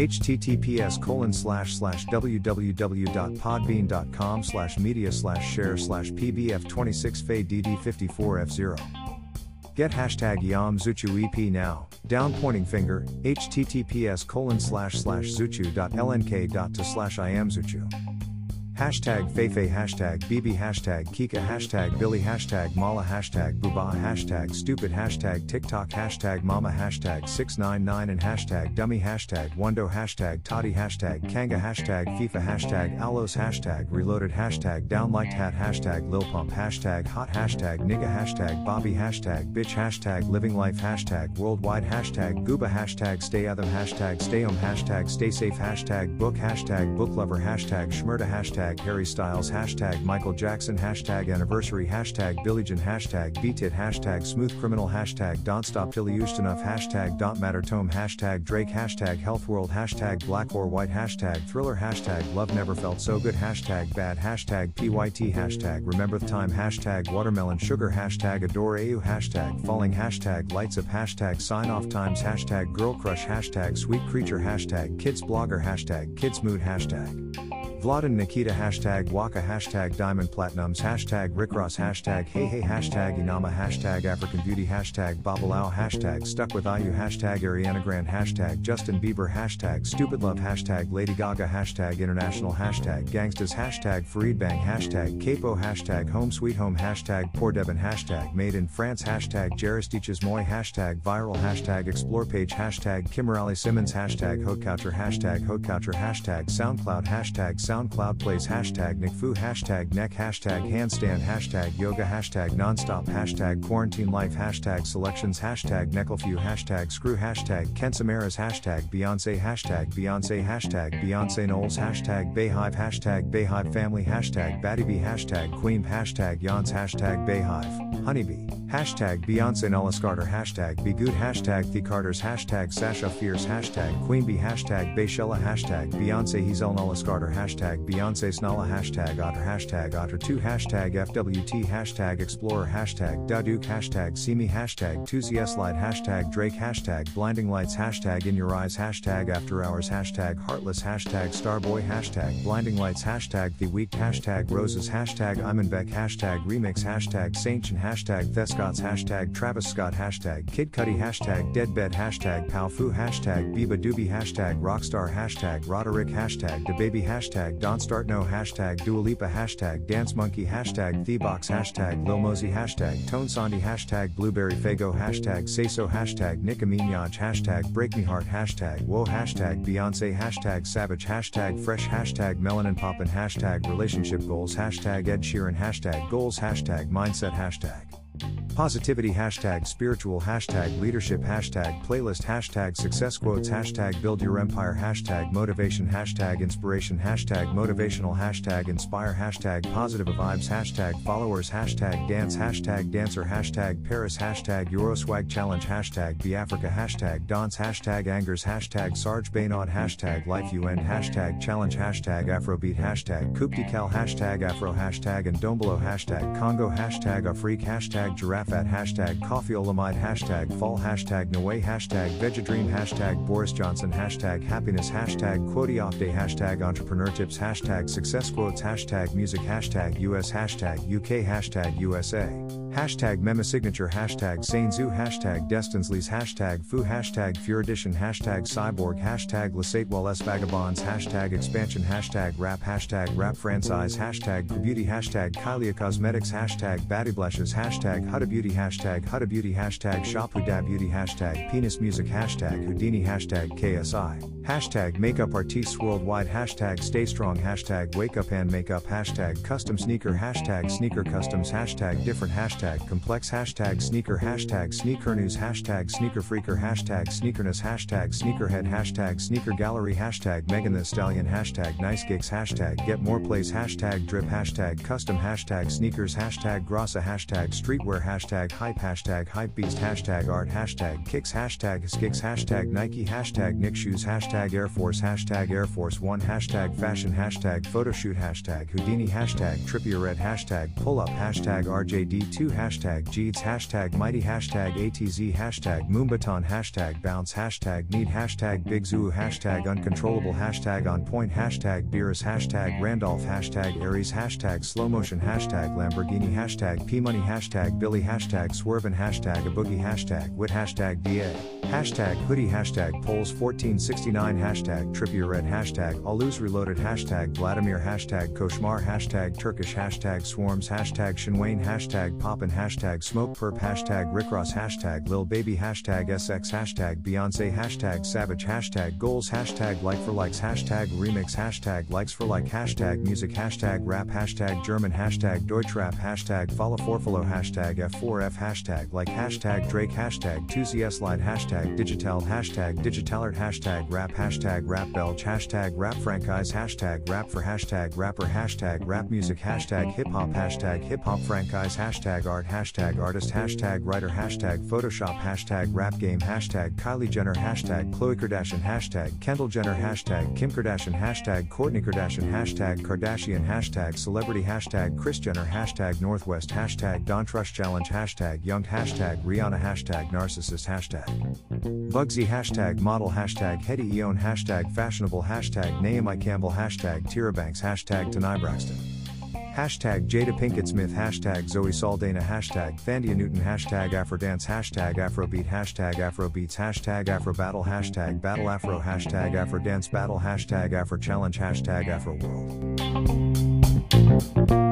https colon slash slash www.podbean.com slash media slash share slash pbf26 fe dd54f0 Get hashtag Yam Zuchu EP now. Down pointing finger, https colon slash slash zuchu.lnk.to slash I am Zuchu. Hashtag Feifei hashtag BB hashtag Kika hashtag Billy hashtag Mala hashtag Booba hashtag Stupid hashtag TikTok hashtag Mama hashtag 699 and hashtag Dummy hashtag Wando hashtag Toddy hashtag Kanga hashtag FIFA hashtag Alos hashtag Reloaded hashtag Downliked hat hashtag Lil Pump hashtag Hot hashtag Nigga hashtag Bobby hashtag Bitch hashtag Living Life hashtag Worldwide hashtag Gooba hashtag Stay Other hashtag Stay Home hashtag Stay Safe hashtag Book hashtag Book Lover hashtag Schmurda hashtag hashtag Harry Styles, hashtag Michael Jackson, hashtag anniversary, hashtag Billie Jean, hashtag Beat hashtag Smooth Criminal, hashtag Don't Stop Till You Enough, hashtag Don't Matter Tome, hashtag Drake, hashtag Health World, hashtag Black or White, hashtag Thriller, hashtag Love Never Felt So Good, hashtag Bad, hashtag PYT, hashtag Remember the Time, hashtag Watermelon Sugar, hashtag Adore AU, hashtag Falling, hashtag Lights Up, hashtag Sign Off Times, hashtag Girl Crush, hashtag Sweet Creature, hashtag Kids Blogger, hashtag Kids Mood, hashtag Vlad and Nikita hashtag Waka hashtag Diamond Platinums hashtag Rickross hashtag Hey Hey hashtag Inama hashtag African Beauty hashtag Babalao hashtag Stuck with IU hashtag Ariana Grande hashtag Justin Bieber hashtag Stupid Love hashtag Lady Gaga hashtag International hashtag Gangstas hashtag Farid Bang hashtag Capo hashtag Home Sweet Home hashtag Poor Devon hashtag Made in France hashtag Jaristiches Moy hashtag Viral hashtag Explore page hashtag Kimberly Simmons hashtag Hotcoucher hashtag Hotcoucher hashtag SoundCloud hashtag SoundCloud plays hashtag NickFu hashtag neck hashtag handstand hashtag yoga hashtag nonstop hashtag quarantine life hashtag selections hashtag necklefew hashtag screw hashtag Kensamaras hashtag Beyonce hashtag Beyonce hashtag Beyonce Knowles hashtag Beyhive hashtag Beyhive family hashtag Battybee hashtag Queen hashtag Yance hashtag Beyhive honeybee hashtag Beyonce Knowles Carter hashtag Be Good hashtag The Carters hashtag Sasha Fierce hashtag Queenbee hashtag Bayshella hashtag Beyonce Hazel Knowles Carter hashtag hashtag Beyonce Snala hashtag Otter hashtag Otter2 hashtag FWT hashtag Explorer hashtag Daduke hashtag See Me hashtag 2ZSLide hashtag Drake hashtag Blinding Lights hashtag In Your Eyes hashtag After Hours hashtag Heartless hashtag Starboy hashtag Blinding Lights hashtag The Week hashtag Roses hashtag Imanbek hashtag Remix hashtag Saintchen hashtag Thescots hashtag Travis Scott hashtag Kid Cudi hashtag Deadbed hashtag Palfu hashtag Biba Doobie hashtag Rockstar hashtag Roderick hashtag DaBaby hashtag hashtag No hashtag Dua Lipa hashtag Dance Monkey hashtag Thebox hashtag Lil Mosey hashtag Tone Sandy hashtag Blueberry Faygo hashtag Say So hashtag Nicki Minaj hashtag Break Me Heart hashtag Whoa hashtag Beyonce hashtag Savage hashtag Fresh hashtag Melanin Poppin hashtag Relationship Goals hashtag Ed Sheeran hashtag Goals hashtag Mindset hashtag Positivity hashtag spiritual hashtag leadership hashtag playlist hashtag success quotes hashtag build your empire hashtag motivation hashtag inspiration hashtag motivational hashtag inspire hashtag positive vibes hashtag followers hashtag dance hashtag dancer hashtag Paris hashtag Euroswag challenge hashtag be Africa hashtag dance hashtag angers hashtag Serge Beynaud hashtag life UN hashtag challenge hashtag Afrobeat hashtag Kuptikal hashtag Afro hashtag and Dombolo hashtag Congo hashtag Afrik hashtag giraffe at hashtag coffeeolamide hashtag fall hashtag Noe hashtag Vegedream hashtag Boris Johnson hashtag happiness hashtag quote off day hashtag entrepreneur tips hashtag success quotes hashtag music hashtag US hashtag UK hashtag USA hashtag mema signature hashtag Sainzu hashtag Destinsleys hashtag Fu hashtag Furidition hashtag Cyborg hashtag Lasatewell S Vagabonds hashtag expansion hashtag rap hashtag rap franchise hashtag beauty hashtag Kylie Cosmetics hashtag Blashes hashtag Huda Beauty hashtag Huda Beauty hashtag Shop Huda Beauty hashtag Penis Music hashtag Houdini hashtag KSI hashtag Makeup Artists Worldwide hashtag Stay Strong hashtag Wake Up and Makeup hashtag Custom Sneaker hashtag Sneaker Customs hashtag Different hashtag Complex hashtag Sneaker hashtag Sneaker News hashtag Sneaker Freaker hashtag Sneakerness hashtag Sneakerhead hashtag Sneaker Gallery hashtag Megan Thee Stallion hashtag Nice Gigs hashtag Get More Plays hashtag Drip hashtag Custom hashtag Sneakers hashtag Grassa hashtag Streetwear hashtag Hype hashtag Hypebeast hashtag Art hashtag Kicks hashtag Skicks hashtag Nike hashtag Nick Shoes hashtag Air Force hashtag Air Force One hashtag Fashion hashtag Photoshoot hashtag Houdini hashtag Trippierette hashtag Pull Up hashtag RJD2 hashtag Jeeds hashtag Mighty hashtag ATZ hashtag Moombahton hashtag Bounce hashtag Need hashtag Big Zoo hashtag Uncontrollable hashtag On Point hashtag Beerus hashtag Randolph hashtag Aries hashtag Slow Motion hashtag Lamborghini hashtag P Money hashtag Billy hashtag Swervin hashtag A Boogie hashtag Wit hashtag DA hashtag Hoodie hashtag Polls 1469 hashtag Trippier Red hashtag Aluz Reloaded hashtag Vladimir hashtag Koshmar hashtag Turkish hashtag Swarms hashtag Shinwain hashtag Poppin hashtag Smoke Perp hashtag Rickross hashtag Lil Baby hashtag SX hashtag Beyonce hashtag Savage hashtag Goals hashtag Like for Likes hashtag Remix hashtag Likes for Like hashtag Music hashtag Rap hashtag German hashtag Deutschrap hashtag Follow Forfollow hashtag F4F hashtag Like hashtag Drake hashtag 2ZS Slide hashtag Digital hashtag Digitalert hashtag Rap hashtag Rap Belge hashtag Rap Franchise hashtag Rap for hashtag Rapper hashtag Rap Music hashtag Hip Hop hashtag Hip Hop Franchise hashtag Art hashtag Artist hashtag Writer hashtag Photoshop hashtag Rap Game hashtag Kylie Jenner hashtag Khloe Kardashian hashtag Kendall Jenner hashtag Kim Kardashian hashtag Kourtney Kardashian hashtag Kardashian hashtag Celebrity hashtag Kris Jenner hashtag Northwest hashtag Don Trust Challenge hashtag Young hashtag Rihanna hashtag Narcissist hashtag Bugsy hashtag Model hashtag Hetty Eon hashtag Fashionable hashtag Naomi Campbell hashtag Tyra Banks hashtag Tanai Braxton Hashtag Jada Pinkett Smith. Hashtag Zoe Saldana. Hashtag Thandie Newton. Hashtag Afrodance Hashtag Afrobeat. Hashtag Afrobeats. Hashtag Afrobattle Hashtag Battle Afro. Hashtag Afrodance Battle. Hashtag Afro Challenge. Hashtag Afro World